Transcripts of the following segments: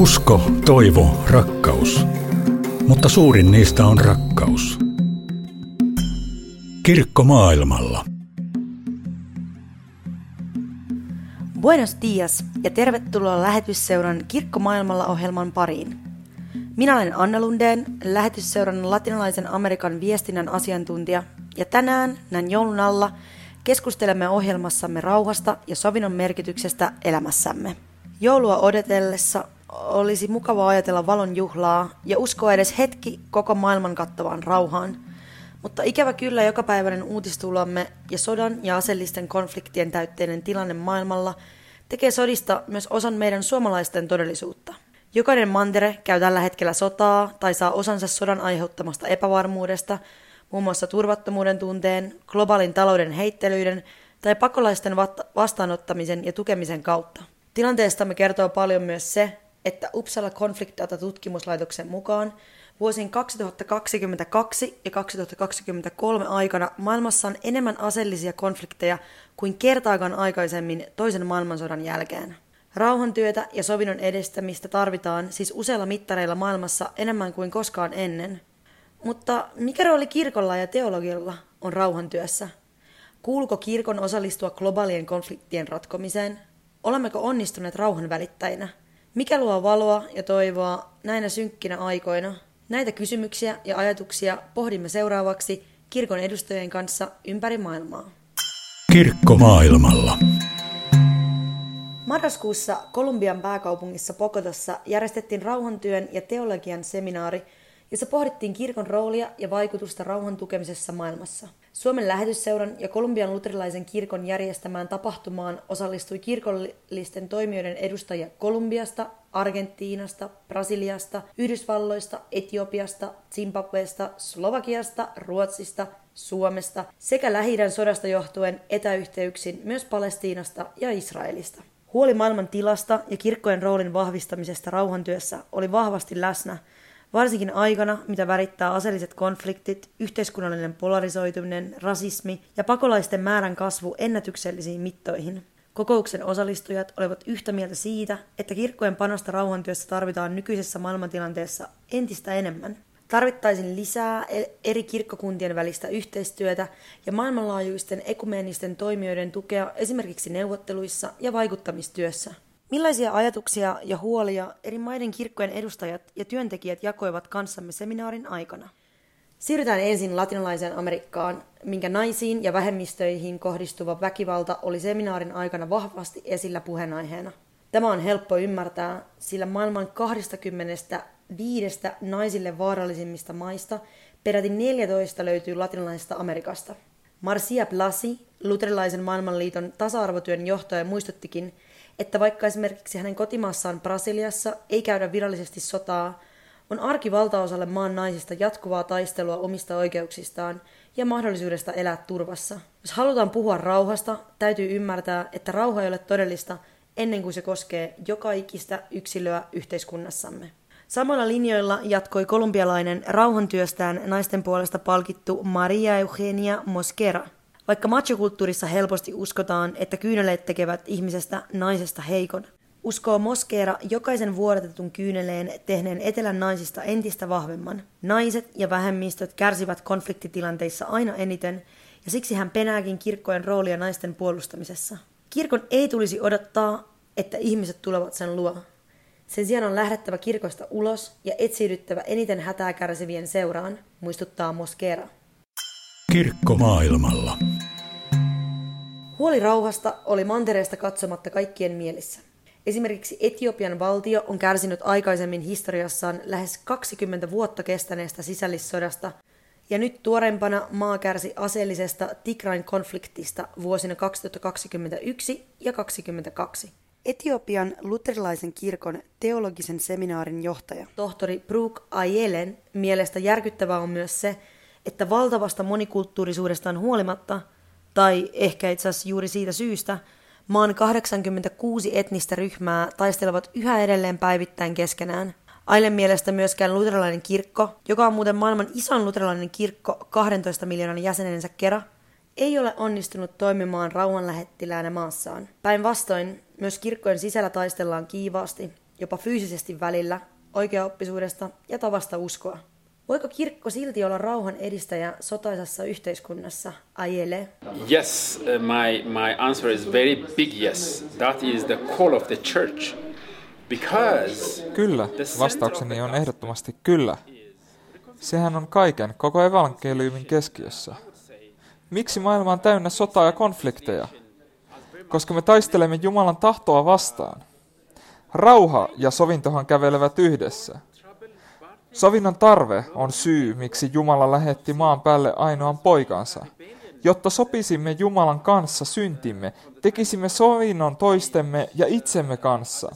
Usko, toivo, rakkaus. Mutta suurin niistä on rakkaus. Kirkko maailmalla. Buenos dias ja tervetuloa lähetysseuran Kirkko maailmalla ohjelman pariin. Minä olen Anna Lundeen, lähetysseuran latinalaisen Amerikan viestinnän asiantuntija, ja tänään, näin joulun alla, keskustelemme ohjelmassamme rauhasta ja sovinnon merkityksestä elämässämme. Joulua odotellessa olisi mukava ajatella valon juhlaa ja uskoa edes hetki koko maailman kattavaan rauhaan. Mutta ikävä kyllä jokapäiväinen uutistulomme ja sodan ja aseellisten konfliktien täytteinen tilanne maailmalla tekee sodista myös osan meidän suomalaisten todellisuutta. Jokainen mantere käy tällä hetkellä sotaa tai saa osansa sodan aiheuttamasta epävarmuudesta, muun muassa turvattomuuden tunteen, globaalin talouden heittelyiden tai pakolaisten vastaanottamisen ja tukemisen kautta. Tilanteestamme kertoo paljon myös se, että Uppsala Conflict Data tutkimuslaitoksen mukaan vuosien 2022 ja 2023 aikana maailmassa on enemmän aseellisia konflikteja kuin kertaakaan aikaisemmin toisen maailmansodan jälkeen. Rauhantyötä ja sovinnon edistämistä tarvitaan siis useilla mittareilla maailmassa enemmän kuin koskaan ennen. Mutta mikä rooli kirkolla ja teologilla on rauhantyössä? Kuuluuko kirkon osallistua globaalien konfliktien ratkomiseen? Olemmeko onnistuneet rauhan välittäjinä? Mikä luo valoa ja toivoa näinä synkkinä aikoina? Näitä kysymyksiä ja ajatuksia pohdimme seuraavaksi kirkon edustajien kanssa ympäri maailmaa. Kirkko maailmalla. Marraskuussa Kolumbian pääkaupungissa Pokotossa järjestettiin rauhantyön ja teologian seminaari, jossa pohdittiin kirkon roolia ja vaikutusta rauhan tukemisessa maailmassa. Suomen lähetysseuran ja Kolumbian luterilaisen kirkon järjestämään tapahtumaan osallistui kirkollisten toimijoiden edustajia Kolumbiasta, Argentiinasta, Brasiliasta, Yhdysvalloista, Etiopiasta, Zimbabwesta, Slovakiasta, Ruotsista, Suomesta sekä lähi sodasta johtuen etäyhteyksin myös Palestiinasta ja Israelista. Huoli maailman tilasta ja kirkkojen roolin vahvistamisesta rauhantyössä oli vahvasti läsnä – Varsinkin aikana, mitä värittää aseelliset konfliktit, yhteiskunnallinen polarisoituminen, rasismi ja pakolaisten määrän kasvu ennätyksellisiin mittoihin. Kokouksen osallistujat olivat yhtä mieltä siitä, että kirkkojen panosta rauhantyössä tarvitaan nykyisessä maailmantilanteessa entistä enemmän. Tarvittaisiin lisää e- eri kirkkokuntien välistä yhteistyötä ja maailmanlaajuisten ekumeenisten toimijoiden tukea esimerkiksi neuvotteluissa ja vaikuttamistyössä – Millaisia ajatuksia ja huolia eri maiden kirkkojen edustajat ja työntekijät jakoivat kanssamme seminaarin aikana? Siirrytään ensin latinalaiseen Amerikkaan, minkä naisiin ja vähemmistöihin kohdistuva väkivalta oli seminaarin aikana vahvasti esillä puheenaiheena. Tämä on helppo ymmärtää, sillä maailman 25 naisille vaarallisimmista maista peräti 14 löytyy latinalaisesta Amerikasta. Marcia Blasi, luterilaisen maailmanliiton tasa-arvotyön johtaja, muistuttikin, että vaikka esimerkiksi hänen kotimaassaan Brasiliassa ei käydä virallisesti sotaa, on arki valtaosalle maan naisista jatkuvaa taistelua omista oikeuksistaan ja mahdollisuudesta elää turvassa. Jos halutaan puhua rauhasta, täytyy ymmärtää, että rauha ei ole todellista ennen kuin se koskee joka ikistä yksilöä yhteiskunnassamme. Samoilla linjoilla jatkoi kolumbialainen rauhantyöstään naisten puolesta palkittu Maria Eugenia Mosquera – vaikka machokulttuurissa helposti uskotaan, että kyyneleet tekevät ihmisestä naisesta heikon, uskoo Moskeera jokaisen vuodatetun kyyneleen tehneen etelän naisista entistä vahvemman. Naiset ja vähemmistöt kärsivät konfliktitilanteissa aina eniten, ja siksi hän penääkin kirkkojen roolia naisten puolustamisessa. Kirkon ei tulisi odottaa, että ihmiset tulevat sen luo. Sen sijaan on lähdettävä kirkosta ulos ja etsiydyttävä eniten hätää kärsivien seuraan, muistuttaa Moskeera. Kirkko maailmalla. Huoli rauhasta oli mantereesta katsomatta kaikkien mielissä. Esimerkiksi Etiopian valtio on kärsinyt aikaisemmin historiassaan lähes 20 vuotta kestäneestä sisällissodasta, ja nyt tuorempana maa kärsi aseellisesta Tigrain konfliktista vuosina 2021 ja 2022. Etiopian luterilaisen kirkon teologisen seminaarin johtaja, tohtori Brooke Ayelen, mielestä järkyttävää on myös se, että valtavasta monikulttuurisuudestaan huolimatta, tai ehkä itse asiassa juuri siitä syystä, maan 86 etnistä ryhmää taistelevat yhä edelleen päivittäin keskenään. Ailen mielestä myöskään luterilainen kirkko, joka on muuten maailman isoin luterilainen kirkko 12 miljoonan jäsenensä kerran, ei ole onnistunut toimimaan rauhanlähettiläänä maassaan. Päinvastoin myös kirkkojen sisällä taistellaan kiivaasti jopa fyysisesti välillä, oikeaoppisuudesta ja tavasta uskoa. Voiko kirkko silti olla rauhan edistäjä sotaisessa yhteiskunnassa, Ajele? Yes, uh, my, my answer is very big yes. That is the call of the church. Because Kyllä, vastaukseni on ehdottomasti kyllä. Sehän on kaiken, koko evankeliumin keskiössä. Miksi maailma on täynnä sotaa ja konflikteja? Koska me taistelemme Jumalan tahtoa vastaan. Rauha ja sovintohan kävelevät yhdessä. Sovinnon tarve on syy, miksi Jumala lähetti maan päälle ainoan poikansa, jotta sopisimme Jumalan kanssa syntimme, tekisimme sovinnon toistemme ja itsemme kanssa.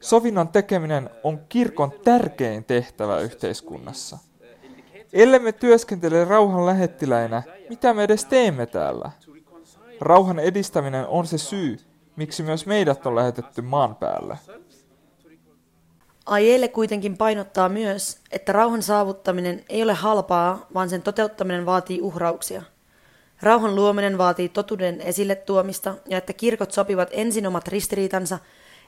Sovinnon tekeminen on kirkon tärkein tehtävä yhteiskunnassa. Ellemme työskentele rauhan lähettiläinä, mitä me edes teemme täällä? Rauhan edistäminen on se syy, miksi myös meidät on lähetetty maan päälle. Ajele kuitenkin painottaa myös, että rauhan saavuttaminen ei ole halpaa, vaan sen toteuttaminen vaatii uhrauksia. Rauhan luominen vaatii totuuden esille tuomista ja että kirkot sopivat ensin omat ristiriitansa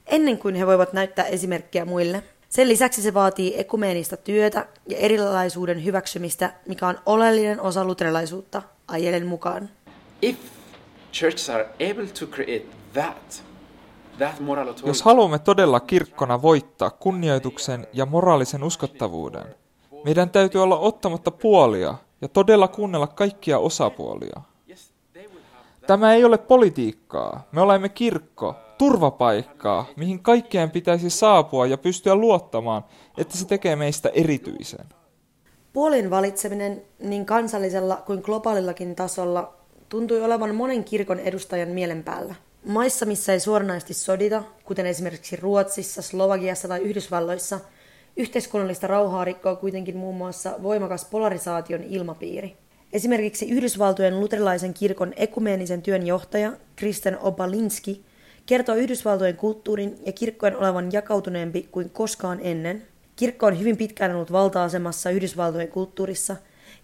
ennen kuin he voivat näyttää esimerkkiä muille. Sen lisäksi se vaatii ekumeenista työtä ja erilaisuuden hyväksymistä, mikä on oleellinen osa luterilaisuutta, Ajelen mukaan. if churches are able to create that, Jos haluamme todella kirkkona voittaa kunnioituksen ja moraalisen uskottavuuden, meidän täytyy olla ottamatta puolia ja todella kuunnella kaikkia osapuolia. Tämä ei ole politiikkaa. Me olemme kirkko, turvapaikkaa, mihin kaikkien pitäisi saapua ja pystyä luottamaan, että se tekee meistä erityisen. Puolin valitseminen niin kansallisella kuin globaalillakin tasolla tuntui olevan monen kirkon edustajan mielen päällä. Maissa, missä ei suoranaisesti sodita, kuten esimerkiksi Ruotsissa, Slovakiassa tai Yhdysvalloissa, yhteiskunnallista rauhaa rikkoo kuitenkin muun muassa voimakas polarisaation ilmapiiri. Esimerkiksi Yhdysvaltojen luterilaisen kirkon ekumeenisen työn johtaja Kristen Obalinski kertoo Yhdysvaltojen kulttuurin ja kirkkojen olevan jakautuneempi kuin koskaan ennen. Kirkko on hyvin pitkään ollut valta-asemassa Yhdysvaltojen kulttuurissa,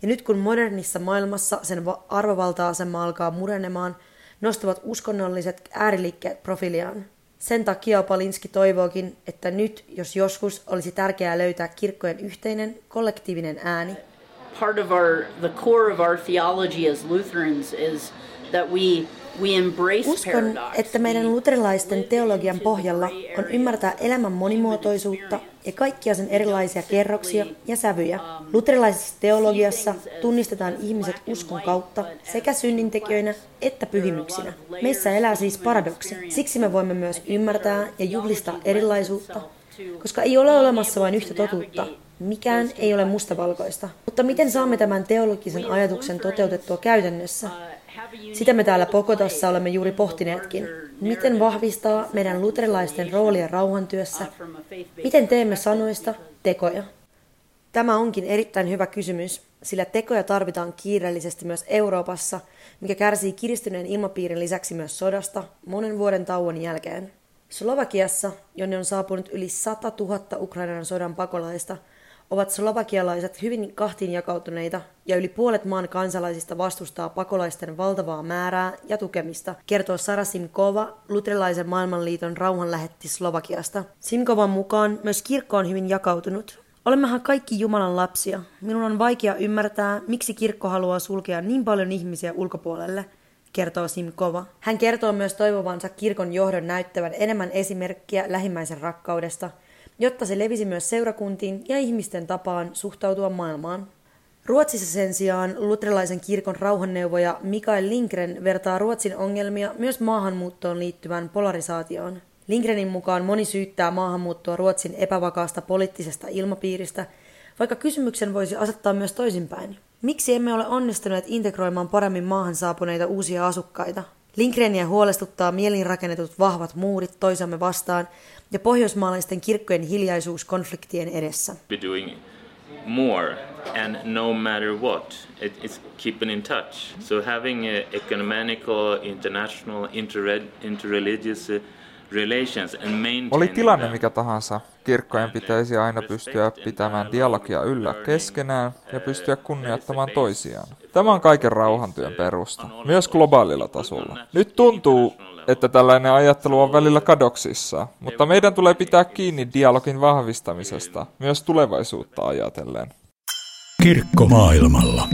ja nyt kun modernissa maailmassa sen va- arvovalta-asema alkaa murenemaan, nostavat uskonnolliset ääriliikkeet profiliaan. Sen takia Opalinski toivookin, että nyt, jos joskus, olisi tärkeää löytää kirkkojen yhteinen, kollektiivinen ääni. part of our the core of our theology as Lutherans is that we Uskon, että meidän luterilaisten teologian pohjalla on ymmärtää elämän monimuotoisuutta ja kaikkia sen erilaisia kerroksia ja sävyjä. Luterilaisessa teologiassa tunnistetaan ihmiset uskon kautta sekä synnintekijöinä että pyhimyksinä. Meissä elää siis paradoksi. Siksi me voimme myös ymmärtää ja juhlistaa erilaisuutta, koska ei ole olemassa vain yhtä totuutta. Mikään ei ole mustavalkoista. Mutta miten saamme tämän teologisen ajatuksen toteutettua käytännössä? Sitä me täällä Pokotassa olemme juuri pohtineetkin. Miten vahvistaa meidän luterilaisten roolia rauhantyössä? Miten teemme sanoista tekoja? Tämä onkin erittäin hyvä kysymys, sillä tekoja tarvitaan kiireellisesti myös Euroopassa, mikä kärsii kiristyneen ilmapiirin lisäksi myös sodasta monen vuoden tauon jälkeen. Slovakiassa, jonne on saapunut yli 100 000 Ukrainan sodan pakolaista, ovat slovakialaiset hyvin kahtiin jakautuneita ja yli puolet maan kansalaisista vastustaa pakolaisten valtavaa määrää ja tukemista, kertoo Sara Simkova, luterilaisen maailmanliiton rauhanlähetti Slovakiasta. Simkovan mukaan myös kirkko on hyvin jakautunut. Olemmehan kaikki Jumalan lapsia. Minun on vaikea ymmärtää, miksi kirkko haluaa sulkea niin paljon ihmisiä ulkopuolelle, kertoo Simkova. Hän kertoo myös toivovansa kirkon johdon näyttävän enemmän esimerkkiä lähimmäisen rakkaudesta, jotta se levisi myös seurakuntiin ja ihmisten tapaan suhtautua maailmaan. Ruotsissa sen sijaan luterilaisen kirkon rauhanneuvoja Mikael Lindgren vertaa Ruotsin ongelmia myös maahanmuuttoon liittyvään polarisaatioon. Lindgrenin mukaan moni syyttää maahanmuuttoa Ruotsin epävakaasta poliittisesta ilmapiiristä, vaikka kysymyksen voisi asettaa myös toisinpäin. Miksi emme ole onnistuneet integroimaan paremmin maahan saapuneita uusia asukkaita? Lindgreniä huolestuttaa mielinrakennetut vahvat muurit toisamme vastaan ja pohjoismaalaisten kirkkojen hiljaisuus konfliktien edessä. be doing more and no matter what it, it's keeping in touch so having a ecumenical international interre- interreligious uh, relations and maintaining Oli tilanne mikä tahansa, kirkkojen pitäisi aina pystyä pitämään dialogia yllä keskenään ja pystyä kunnioittamaan toisiaan. Tämä on kaiken rauhantyön perusta, myös globaalilla tasolla. Nyt tuntuu, että tällainen ajattelu on välillä kadoksissa, mutta meidän tulee pitää kiinni dialogin vahvistamisesta, myös tulevaisuutta ajatellen. Kirkko maailmalla.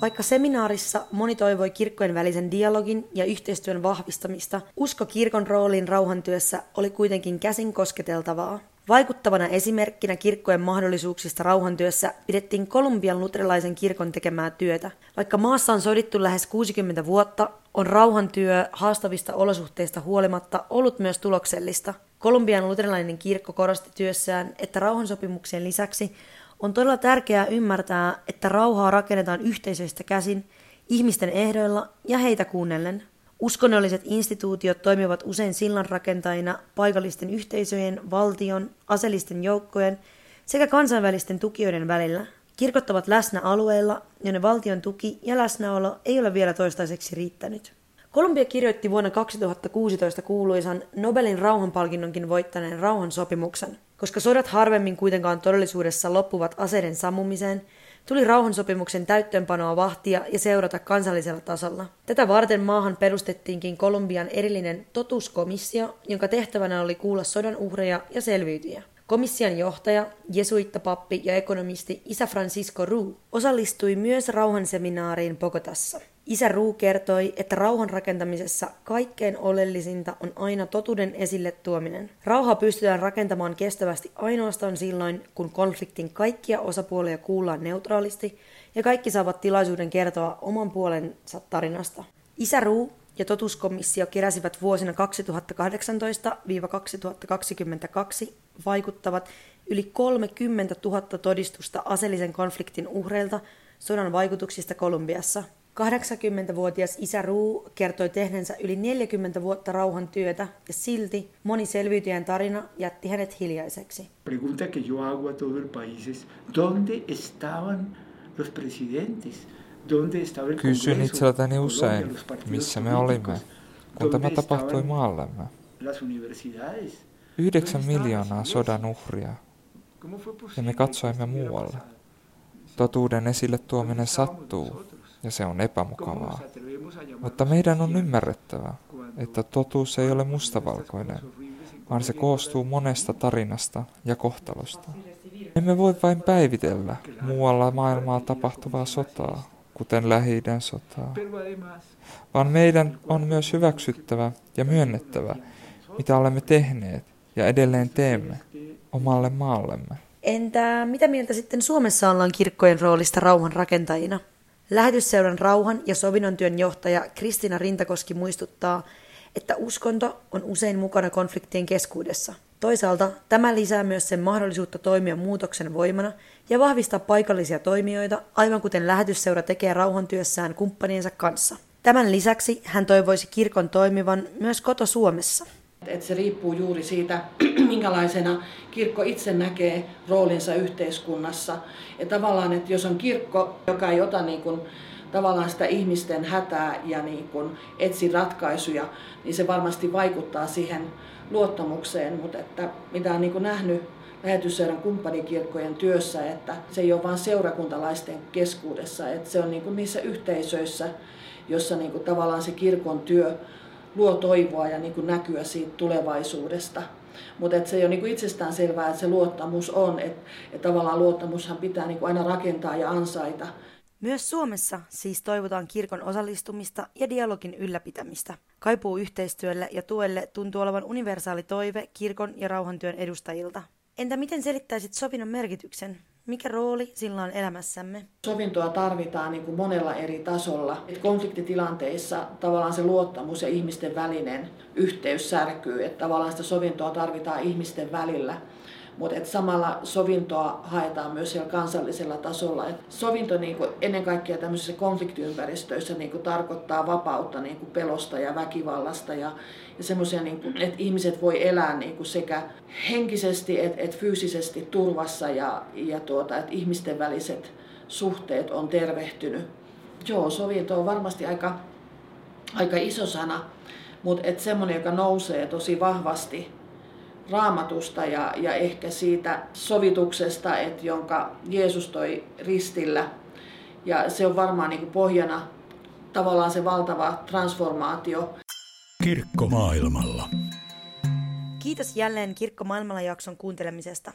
Vaikka seminaarissa moni toivoi kirkkojen välisen dialogin ja yhteistyön vahvistamista, usko kirkon rooliin rauhantyössä oli kuitenkin käsin kosketeltavaa. Vaikuttavana esimerkkinä kirkkojen mahdollisuuksista rauhantyössä pidettiin Kolumbian luterilaisen kirkon tekemää työtä. Vaikka maassa on sodittu lähes 60 vuotta, on rauhantyö haastavista olosuhteista huolimatta ollut myös tuloksellista. Kolumbian luterilainen kirkko korosti työssään, että rauhansopimuksien lisäksi on todella tärkeää ymmärtää, että rauhaa rakennetaan yhteisöistä käsin, ihmisten ehdoilla ja heitä kuunnellen. Uskonnolliset instituutiot toimivat usein sillanrakentajina paikallisten yhteisöjen, valtion, aseellisten joukkojen sekä kansainvälisten tukijoiden välillä. Kirkot ovat läsnä alueilla, jonne valtion tuki ja läsnäolo ei ole vielä toistaiseksi riittänyt. Kolumbia kirjoitti vuonna 2016 kuuluisan Nobelin rauhanpalkinnonkin voittaneen rauhansopimuksen. Koska sodat harvemmin kuitenkaan todellisuudessa loppuvat aseiden sammumiseen, tuli rauhansopimuksen täyttöönpanoa vahtia ja seurata kansallisella tasolla. Tätä varten maahan perustettiinkin Kolumbian erillinen totuskomissio, jonka tehtävänä oli kuulla sodan uhreja ja selviytyjä. Komission johtaja, jesuittapappi ja ekonomisti Isä Francisco Ru osallistui myös rauhanseminaariin Pokotassa. Isä Ruu kertoi, että rauhan rakentamisessa kaikkein oleellisinta on aina totuuden esille tuominen. Rauha pystytään rakentamaan kestävästi ainoastaan silloin, kun konfliktin kaikkia osapuolia kuullaan neutraalisti ja kaikki saavat tilaisuuden kertoa oman puolensa tarinasta. Isä Ruu ja totuuskomissio keräsivät vuosina 2018-2022 vaikuttavat yli 30 000 todistusta aseellisen konfliktin uhreilta sodan vaikutuksista Kolumbiassa – 80-vuotias isä Ruu kertoi tehneensä yli 40 vuotta rauhan työtä ja silti moni selviytyjän tarina jätti hänet hiljaiseksi. Pregunta que yo hago a todo el país es, ¿dónde estaban los presidentes? ¿Dónde estaba el Kysyn itseltäni usein, missä me olimme, kun tämä tapahtui maallemme. Yhdeksän miljoonaa sodan uhria, ja me katsoimme muualle. Totuuden esille tuominen sattuu, ja se on epämukavaa. Mutta meidän on ymmärrettävä, että totuus ei ole mustavalkoinen, vaan se koostuu monesta tarinasta ja kohtalosta. Emme voi vain päivitellä muualla maailmaa tapahtuvaa sotaa, kuten lähi sotaa, vaan meidän on myös hyväksyttävä ja myönnettävä, mitä olemme tehneet ja edelleen teemme omalle maallemme. Entä mitä mieltä sitten Suomessa ollaan kirkkojen roolista rauhan rakentajina? Lähetysseuran rauhan ja sovinnon työn johtaja Kristina Rintakoski muistuttaa, että uskonto on usein mukana konfliktien keskuudessa. Toisaalta tämä lisää myös sen mahdollisuutta toimia muutoksen voimana ja vahvistaa paikallisia toimijoita, aivan kuten lähetysseura tekee rauhantyössään kumppaniensa kanssa. Tämän lisäksi hän toivoisi kirkon toimivan myös koto Suomessa. Et se riippuu juuri siitä, minkälaisena kirkko itse näkee roolinsa yhteiskunnassa. Ja tavallaan, että jos on kirkko, joka ei ota niin kuin, tavallaan sitä ihmisten hätää ja niin kuin, etsi ratkaisuja, niin se varmasti vaikuttaa siihen luottamukseen. Mutta että mitä on niin kuin nähnyt lähetysseuran kumppanikirkkojen työssä, että se ei ole vain seurakuntalaisten keskuudessa, että se on niin kuin niissä yhteisöissä, jossa niin kuin tavallaan se kirkon työ luo toivoa ja niin kuin näkyä siitä tulevaisuudesta. Mutta se ei ole niin itsestään selvää, että se luottamus on, että, että tavallaan luottamushan pitää niin aina rakentaa ja ansaita. Myös Suomessa siis toivotaan kirkon osallistumista ja dialogin ylläpitämistä. Kaipuu yhteistyölle ja tuelle tuntuu olevan universaali toive kirkon ja rauhantyön edustajilta. Entä miten selittäisit sovinnon merkityksen? Mikä rooli sillä on elämässämme? Sovintoa tarvitaan niin kuin monella eri tasolla. Et konfliktitilanteissa tavallaan se luottamus ja ihmisten välinen yhteys särkyy. Että tavallaan sitä sovintoa tarvitaan ihmisten välillä mutta et samalla sovintoa haetaan myös siellä kansallisella tasolla. Et sovinto niinku, ennen kaikkea tämmöisissä konfliktiympäristöissä niinku, tarkoittaa vapautta niinku, pelosta ja väkivallasta ja, ja semmoisia, niinku, että ihmiset voi elää niinku, sekä henkisesti että et fyysisesti turvassa ja, ja tuota, että ihmisten väliset suhteet on tervehtynyt. Joo, sovinto on varmasti aika, aika iso sana, mutta semmoinen, joka nousee tosi vahvasti raamatusta ja, ja ehkä siitä sovituksesta, että jonka Jeesus toi ristillä Ja se on varmaan niin kuin pohjana tavallaan se valtava transformaatio. Kirkko maailmalla. Kiitos jälleen Kirkko maailmalla jakson kuuntelemisesta.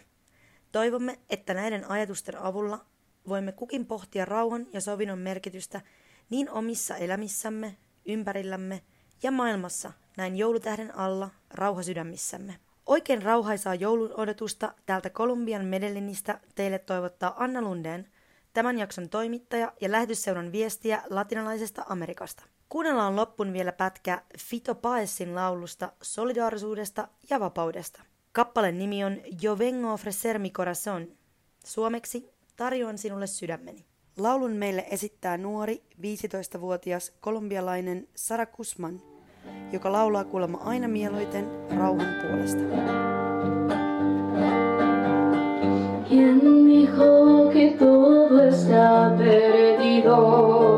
Toivomme, että näiden ajatusten avulla voimme kukin pohtia rauhan ja sovinnon merkitystä niin omissa elämissämme, ympärillämme ja maailmassa näin joulutähden alla rauha sydämissämme. Oikein rauhaisaa joulun odotusta täältä Kolumbian Medellinistä teille toivottaa Anna Lundeen, tämän jakson toimittaja ja lähetysseuran viestiä latinalaisesta Amerikasta. Kuunnellaan loppun vielä pätkä Fito Paesin laulusta solidaarisuudesta ja vapaudesta. Kappaleen nimi on Yo vengo ofrecer mi corazón. Suomeksi tarjoan sinulle sydämeni. Laulun meille esittää nuori, 15-vuotias kolumbialainen Sara Kusman, joka laulaa kuulemma aina mieluiten rauhan puolesta. ¿Quién dijo que todo está perdido?